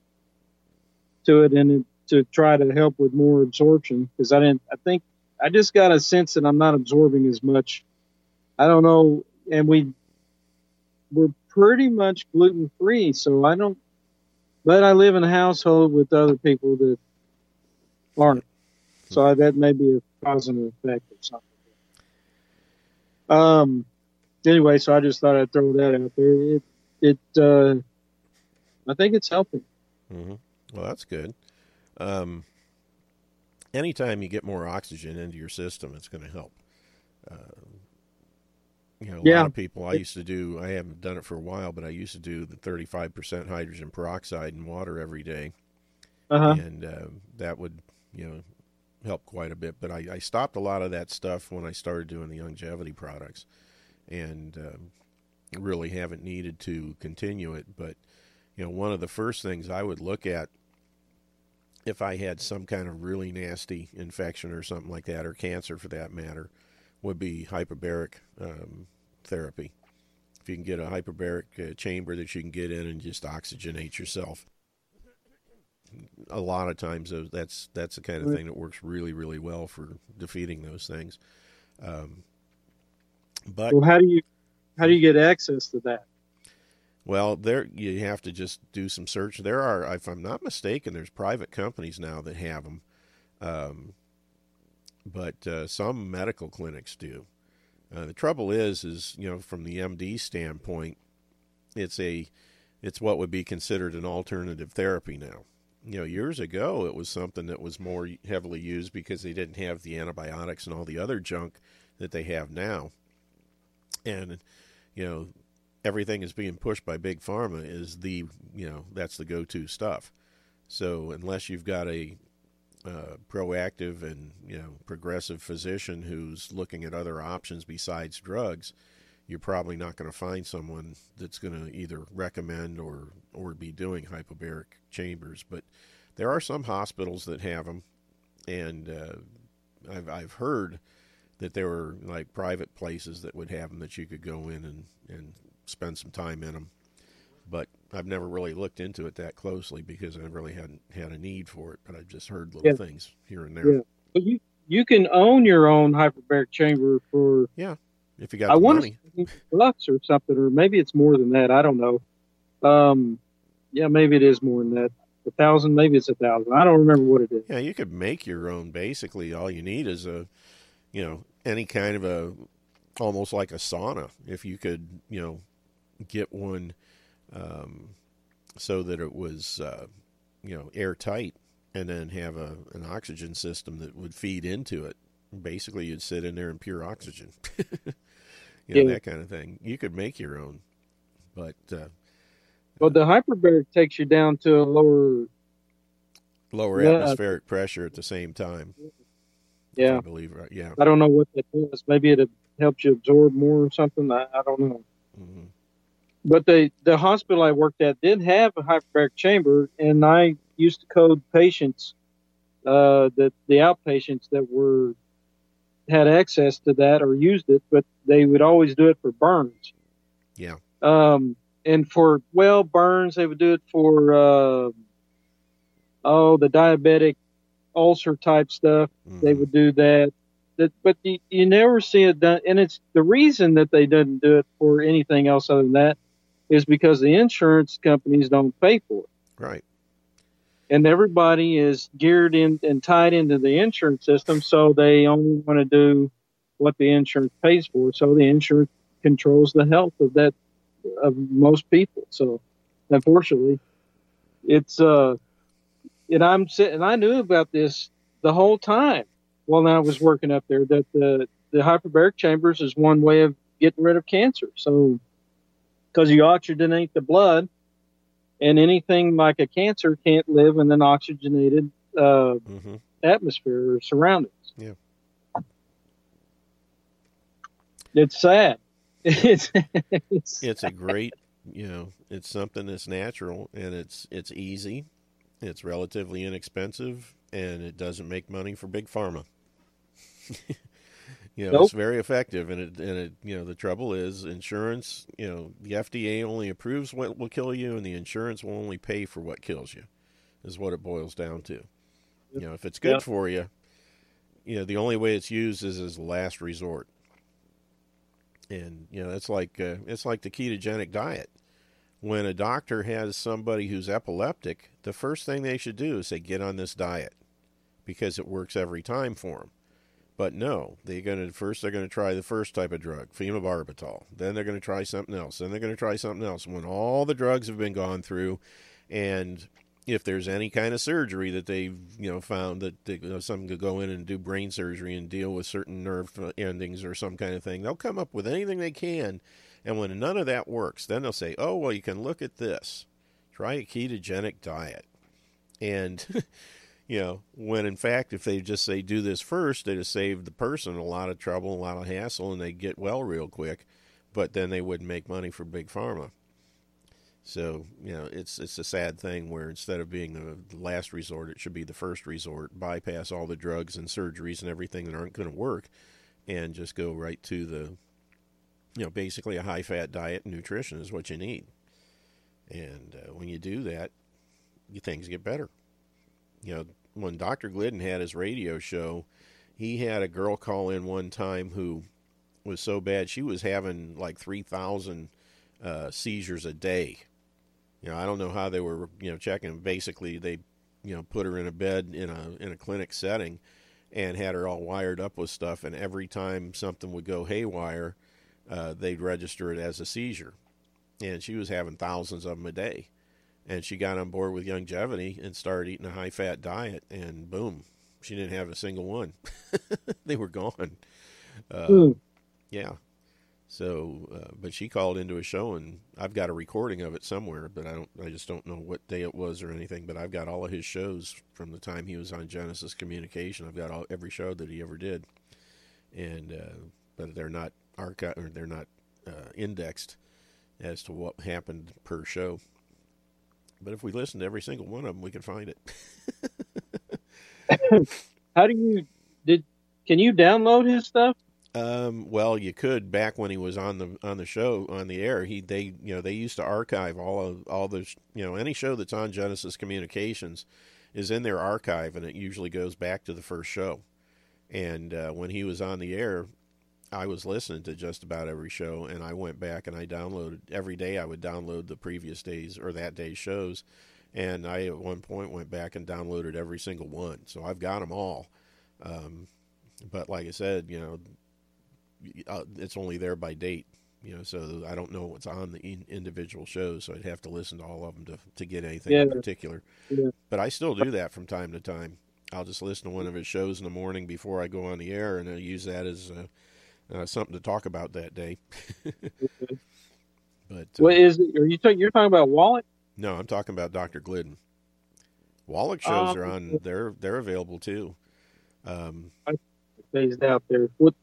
to it and to try to help with more absorption because I didn't. I think I just got a sense that I'm not absorbing as much. I don't know, and we we're pretty much gluten free, so I don't. But I live in a household with other people that aren't, so I, that may be a cause and effect or something. Um. Anyway, so I just thought I'd throw that out there. It it uh, I think it's helping. Mm-hmm. Well, that's good. Um, anytime you get more oxygen into your system, it's going to help. Uh, you know, a Yeah. lot of people. I used to do. I haven't done it for a while, but I used to do the thirty-five percent hydrogen peroxide in water every day, Uh huh. and uh, that would you know help quite a bit. But I, I stopped a lot of that stuff when I started doing the longevity products, and um, really haven't needed to continue it. But you know, one of the first things I would look at if I had some kind of really nasty infection or something like that, or cancer for that matter, would be hyperbaric um, therapy. If you can get a hyperbaric uh, chamber that you can get in and just oxygenate yourself, a lot of times those, that's that's the kind of thing that works really really well for defeating those things. Um, but Well, how do you how do you get access to that? Well, there you have to just do some search. There are, if I'm not mistaken, there's private companies now that have them, um, but uh, some medical clinics do. Uh, the trouble is, is you know, from the MD standpoint, it's a, it's what would be considered an alternative therapy now. You know, years ago it was something that was more heavily used because they didn't have the antibiotics and all the other junk that they have now, and you know everything is being pushed by big pharma is the you know that's the go-to stuff. So unless you've got a uh, proactive and you know progressive physician who's looking at other options besides drugs you're probably not going to find someone that's going to either recommend or or be doing hyperbaric chambers but there are some hospitals that have them and uh, I've, I've heard that there were like private places that would have them that you could go in and, and spend some time in them. But I've never really looked into it that closely because I really hadn't had a need for it. But I've just heard little Yeah. things here and there. Yeah. But you you can own your own hyperbaric chamber for If you got I want bucks or something, or maybe it's more than that. I don't know. Um, yeah, maybe it is more than that. A thousand, maybe it's a thousand. I don't remember what it is. yeah, you could make your own. Basically, all you need is a, you know, any kind of a, almost like a sauna. If you could, you know, get one, um, so that it was, uh, you know, airtight, and then have a an oxygen system that would feed into it. Basically, you'd sit in there in pure oxygen. you know Yeah. that kind of thing. You could make your own, but uh, Well, the hyperbaric takes you down to a lower. lower Yeah. atmospheric pressure at the same time. Yeah, I believe right. Yeah. I don't know what that is. Maybe it helps you absorb more or something. I, I don't know. hmm But the the hospital I worked at did have a hyperbaric chamber, and I used to code patients, uh, that the outpatients that were had access to that or used it, but they would always do it for burns. Yeah. Um, and for well burns, they would do it for uh, oh the diabetic ulcer type stuff they Mhm. would do that. That, but you, you never see it done, and it's the reason that they didn't do it for anything else other than that is because the insurance companies don't pay for it, Right. And everybody is geared in and tied into the insurance system, so they only want to do what the insurance pays for. So the insurance controls the health of that of most people. So unfortunately, it's uh, and I'm sitting, I knew about this the whole time while I was working up there that the the hyperbaric chambers is one way of getting rid of cancer. So because you oxygenate the blood, and anything like a cancer can't live in an oxygenated uh, hmm atmosphere or surroundings. Yeah. It's sad. It's, it's It's a great, you know, it's something that's natural and it's it's easy, it's relatively inexpensive, and it doesn't make money for big pharma. you know, Nope. it's very effective, and it and it you know the trouble is insurance. You know, the FDA only approves what will kill you, and the insurance will only pay for what kills you. is what it boils down to. You know, if it's good for you, you know, the only way it's used is as a last resort. And you know, it's like uh, it's like the ketogenic diet. When a doctor has somebody who's epileptic, the first thing they should do is say, "Get on this diet," because it works every time for them. But no, they're going to first they're going to try the first type of drug, phenobarbital. Then they're going to try something else. Then they're going to try something else. When all the drugs have been gone through, and if there's any kind of surgery that they've you know found that they, you know, some could go in and do brain surgery and deal with certain nerve uh, endings or some kind of thing, they'll come up with anything they can. And when none of that works, then they'll say, "Oh well, you can look at this. Try a ketogenic diet." And you know, when in fact, if they just say do this first, they'd have saved the person a lot of trouble, a lot of hassle, and they'd get well real quick. But then they wouldn't make money for big pharma. So you know, it's it's a sad thing where instead of being the last resort, it should be the first resort. Bypass all the drugs and surgeries and everything that aren't going to work, and just go right to the, you know, basically a high fat diet and nutrition is what you need. And uh, when you do that, things get better. You know, when Dr. Glidden had his radio show, he had a girl call in one time who was so bad she was having like three thousand uh, seizures a day. You know, I don't know how they were, you know, checking. Basically, they, you know, put her in a bed in a in a clinic setting, and had her all wired up with stuff. And every time something would go haywire, uh, they'd register it as a seizure. And she was having thousands of them a day. And she got on board with Youngevity and started eating a high fat diet, and boom, she didn't have a single one. they were gone. Uh, Hmm. yeah. So, uh, but she called into a show, and I've got a recording of it somewhere, but I don't. I just don't know what day it was or anything. But I've got all of his shows from the time he was on Genesis Communication. I've got all every show that he ever did, and uh, but they're not archived or they're not uh, indexed as to what happened per show. But if we listen to every single one of them, we can find it. How do you did? Can you download his stuff? Um, well, you could back when he was on the on the show on the air. He they you know they used to archive all of all the you know any show that's on Genesis Communications is in their archive, and it usually goes back to the first show. And uh, when he was on the air, I was listening to just about every show, and I went back and I downloaded every day. I would download the previous days or that day's shows, and I at one point went back and downloaded every single one. So I've got them all. Um, but like I said, you know, uh, it's only there by date, you know, so I don't know what's on the in- individual shows, so I'd have to listen to all of them to, to get anything in particular. Yeah. But I still do that from time to time. I'll just listen to one of his shows in the morning before I go on the air, and I use that as uh, uh, something to talk about that day. but uh, What is it? Are you talking? You're talking about Wallach? no, I'm talking about Dr. Glidden. Wallach shows Um, are on; they're they're available too. Um, Phased out there. What?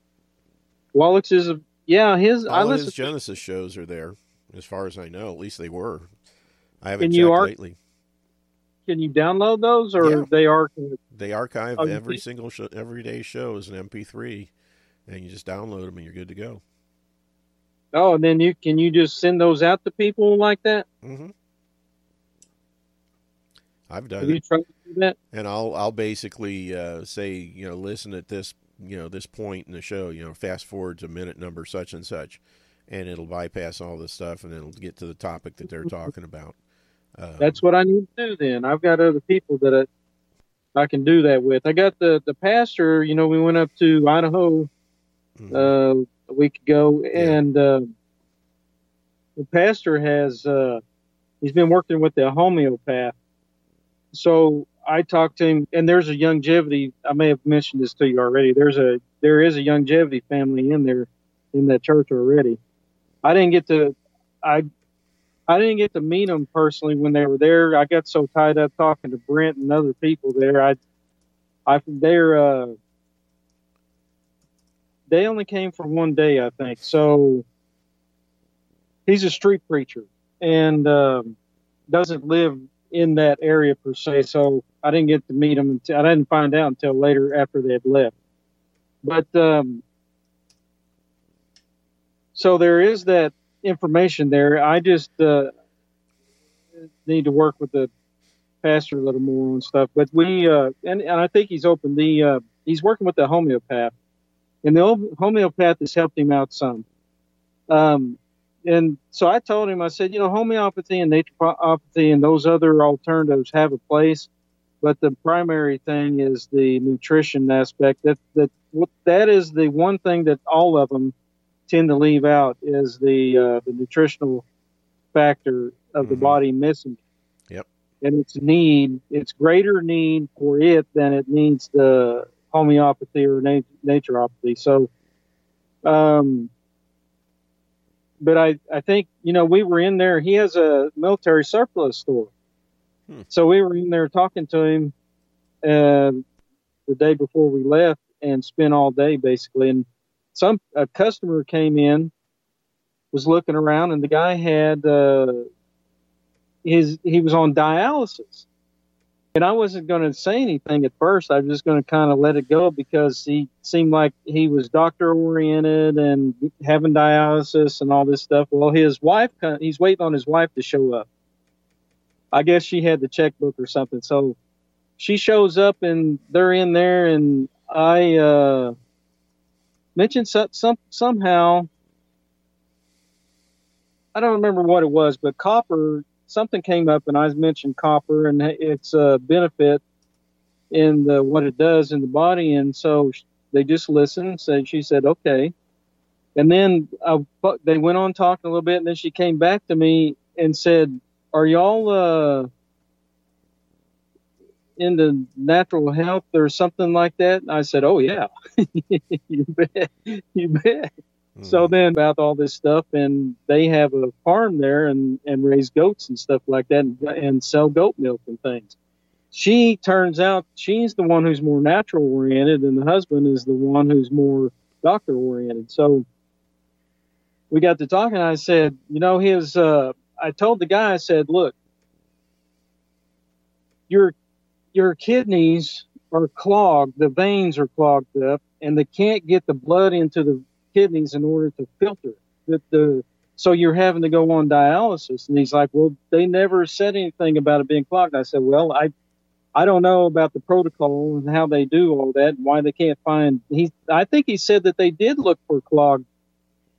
Wallach's is a yeah. His I all of listen. his Genesis shows are there, as far as I know. At least they were. I haven't checked ar- lately. Can you download those, or Yeah. they are? They archive Oh, every single show, every day show as an MP3, and you just download them and you're good to go. Oh, and then you can you just send those out to people like that? Mm-hmm. I've done Have it. you tried to do that? and I'll I'll basically uh, say you know listen at this you know this point in the show you know fast forward to minute number such and such, and it'll bypass all this stuff and it'll get to the topic that they're talking about. Um, That's what I need to do. Then I've got other people that I, I can do that with. I got the the pastor. You know, we went up to Idaho mhm. uh, a week ago, Yeah. and uh, the pastor has uh, he's been working with the homeopath. So I talked to him, and there's a longevity. I may have mentioned this to you already. There's a there is a longevity family in there in that church already. I didn't get to I I didn't get to meet them personally when they were there. I got so tied up talking to Brent and other people there. I I they're uh, they only came for one day, I think. So he's a street preacher and um, doesn't live in that area per se. So I didn't get to meet him until I didn't find out until later after they had left. But um, so there is that information there. I just uh, need to work with the pastor a little more on stuff. But we uh, and and I think he's open. The uh, he's working with the homeopath, and the homeopath has helped him out some. Um, and so I told him, I said, you know, homeopathy and naturopathy and those other alternatives have a place, but the primary thing is the nutrition aspect. That that that is the one thing that all of them tend to leave out is the uh, the nutritional factor of mm-hmm. the body missing. Yep. And its need, its greater need for it than it needs the homeopathy or nat- naturopathy. So, um, but I, I think, you know, we were in there. He has a military surplus store. Hmm. So we were in there talking to him uh, the day before we left and spent all day basically. And some a customer came in, was looking around, and the guy had uh, his he was on dialysis. And I wasn't going to say anything at first. I was just going to kind of let it go because he seemed like he was doctor oriented and having dialysis and all this stuff. Well, his wife, he's waiting on his wife to show up. I guess she had the checkbook or something. So she shows up and they're in there, and I uh, mentioned some, some somehow. I don't remember what it was, but copper something came up and I mentioned copper and its a benefit in the what it does in the body, and so they just listened. So she said, "Okay," and then I, they went on talking a little bit, and then she came back to me and said, "Are y'all uh, into natural health or something like that?" And I said, "Oh yeah, you bet, you bet." So mm. then about all this stuff, and they have a farm there and, and raise goats and stuff like that and, and sell goat milk and things. She turns out she's the one who's more natural oriented, and the husband is the one who's more doctor oriented. So we got to talking. I said, you know, his, uh, I told the guy, I said, look, your, your kidneys are clogged, the veins are clogged up, and they can't get the blood into the kidneys in order to filter the, the so you're having to go on dialysis. And he's like, well, they never said anything about it being clogged. I said, well, I, I don't know about the protocol and how they do all that and why they can't find. He, I think he said that they did look for clogged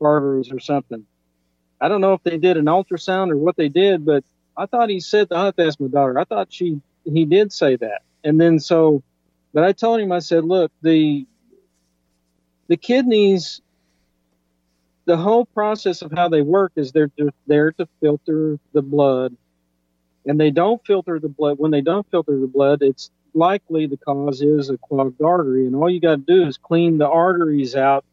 arteries or something. I don't know if they did an ultrasound or what they did, but I thought he said. I have to ask my daughter. I thought she he did say that. And then so, but I told him I said, look, the the kidneys the whole process of how they work is they're just there to filter the blood, and they don't filter the blood. When they don't filter the blood, it's likely the cause is a clogged artery, and all you got to do is clean the arteries out.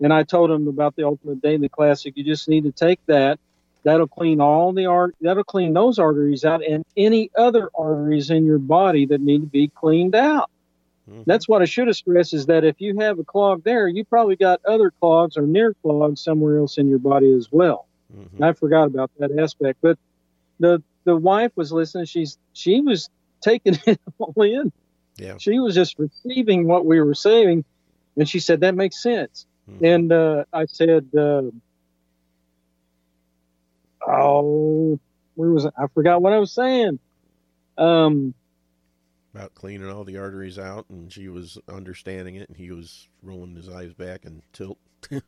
And I told them about the Ultimate Daily Classic. You just need to take that. That'll clean all the art. That'll clean those arteries out and any other arteries in your body that need to be cleaned out. Mm-hmm. That's what I should have stressed is that if you have a clog there, you probably got other clogs or near clogs somewhere else in your body as well. Mm-hmm. I forgot about that aspect. But the the wife was listening. She's she was taking it all in. Yeah. She was just receiving what we were saying, and she said that makes sense. Mm-hmm. And uh, I said, uh, "Oh, where was it? I forgot what I was saying." Um, about cleaning all the arteries out, and she was understanding it, and he was rolling his eyes back and tilt.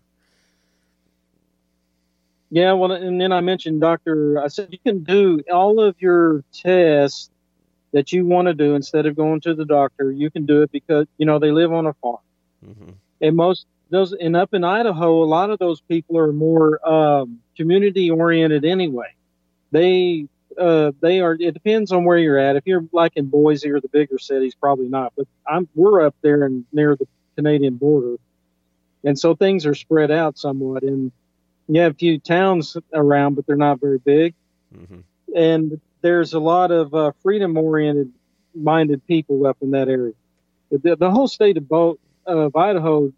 yeah, well, and then I mentioned Doctor. I said you can do all of your tests that you want to do instead of going to the doctor. You can do it because you know they live on a farm, mm-hmm. and most those and up in Idaho, a lot of those people are more um, community oriented anyway. They uh, they are. It depends on where you're at. If you're like in Boise or the bigger cities, probably not. But I'm we're up there and near the Canadian border, and so things are spread out somewhat. And you have a few towns around, but they're not very big. Mm-hmm. And there's a lot of uh, freedom oriented minded people up in that area. The, the whole state of, Bo- of Idaho,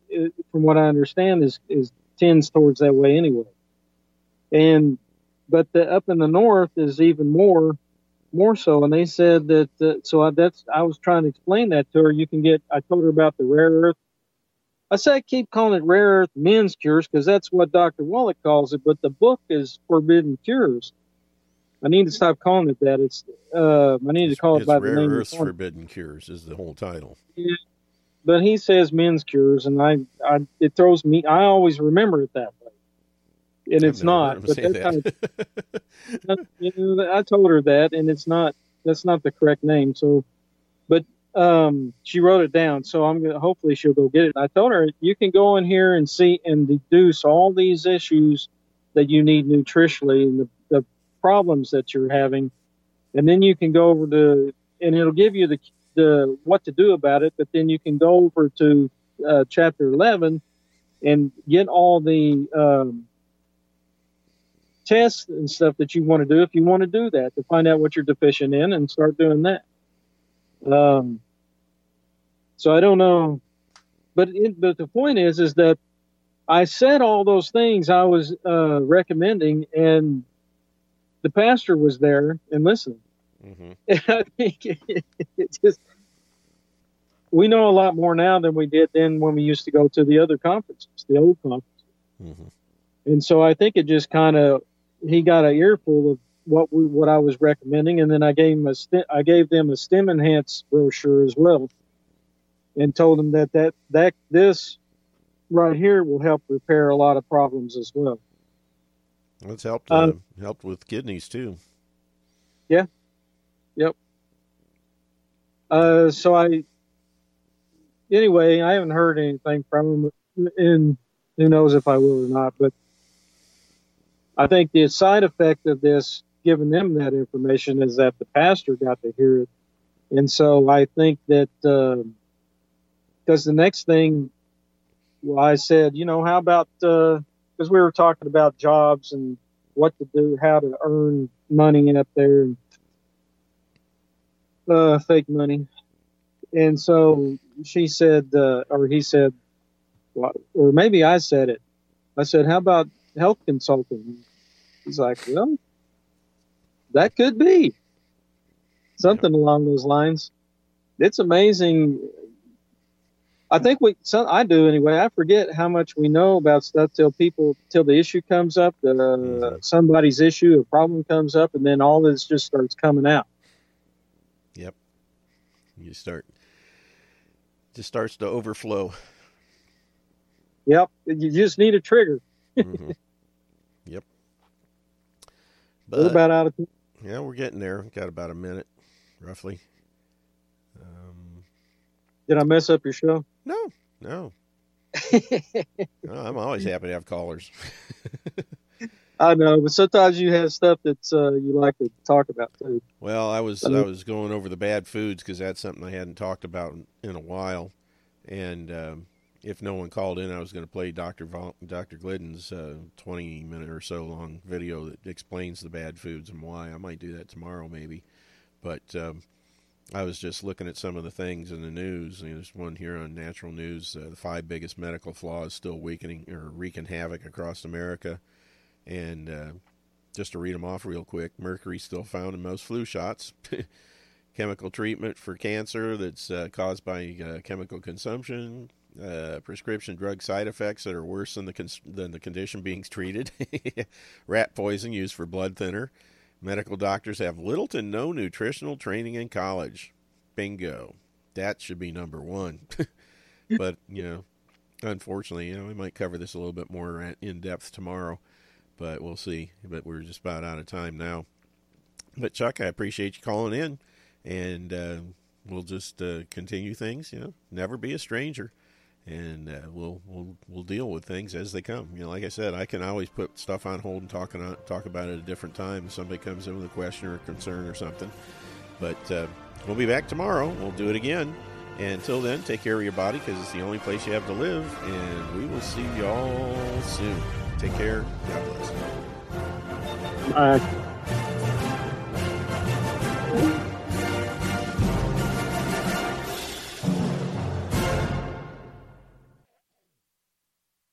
from what I understand, is is tends towards that way anyway. And but the, up in the north is even more more so and they said that uh, so I, that's i was trying to explain that to her you can get i told her about the rare earth i say I keep calling it rare earth men's cures because that's what dr wallach calls it but the book is forbidden cures I need to stop calling it that. It's uh, I need to call it by the name. earths forbidden cures is the whole title. Yeah, but he says men's cures, and I, I it throws me. I always remember it that way, and it's not. But that. Kind of, I told her that, and it's not. That's not the correct name. So, but um, she wrote it down. So I'm gonna. Hopefully, she'll go get it. I told her you can go in here and see and deduce all these issues that you need nutritionally and the, the problems that you're having, and then you can go over to and it'll give you the the what to do about it. But then you can go over to uh, chapter 11 and get all the um, tests and stuff that you want to do if you want to do that to find out what you're deficient in and start doing that. Um, so I don't know, but it, but the point is is that I said all those things I was uh, recommending, and the pastor was there and listening. Mm-hmm. I think it, it just we know a lot more now than we did then when we used to go to the other conferences, the old conferences. Mm-hmm. And so I think it just kind of he got an earful of what we what I was recommending, and then I gave him a I gave them a STEM enhance brochure as well, and told them that that that this right here will help repair a lot of problems as well. It's helped uh, um, helped with kidneys too. Yeah, Yep. Uh, so I, anyway, I haven't heard anything from him, and who knows if I will or not. But I think the side effect of this, giving them that information, is that the pastor got to hear it, and so I think that because uh, the next thing, well, I said, you know, how about because uh, we were talking about jobs and what to do, how to earn money up there. And uh, fake money. And so she said, uh, or he said, or maybe I said it. I said, how about health consulting? He's like, well, that could be something along those lines. It's amazing. I think we, some, I do anyway. I forget how much we know about stuff till people, till the issue comes up, that uh, somebody's issue, a problem comes up, and then all this just starts coming out. Yep. You start just starts to overflow. Yep. You just need a trigger. Mm-hmm. Yep. But, we're about out of time. Yeah, we're getting there. Got about a minute, roughly. Um, Did I mess up your show? No, no. no I'm always happy to have callers. I know, but sometimes you have stuff that uh, you like to talk about too. Well, I was I, I was going over the bad foods because that's something I hadn't talked about in, in a while, and um, if no one called in, I was going to play Doctor Vol- Doctor Glidden's uh, twenty minute or so long video that explains the bad foods and why. I might do that tomorrow, maybe, but. Um, I was just looking at some of the things in the news. there's one here on Natural News: uh, the five biggest medical flaws still weakening or wreaking havoc across America. And uh, just to read them off real quick mercury still found in most flu shots. chemical treatment for cancer that's uh, caused by uh, chemical consumption. Uh, prescription drug side effects that are worse than the than the condition being treated. Rat poison used for blood thinner. Medical doctors have little to no nutritional training in college. Bingo. That should be number one. but you know, unfortunately, you know, we might cover this a little bit more in depth tomorrow but we'll see. But we're just about out of time now. But Chuck, I appreciate you calling in, and uh, we'll just uh, continue things. You know, never be a stranger, and uh, we'll we'll we'll deal with things as they come. You know, like I said, I can always put stuff on hold and talk on, talk about it at a different time if somebody comes in with a question or a concern or something. But uh, we'll be back tomorrow. We'll do it again. And until then, take care of your body because it's the only place you have to live. And we will see y'all soon. Take care. God bless. All right.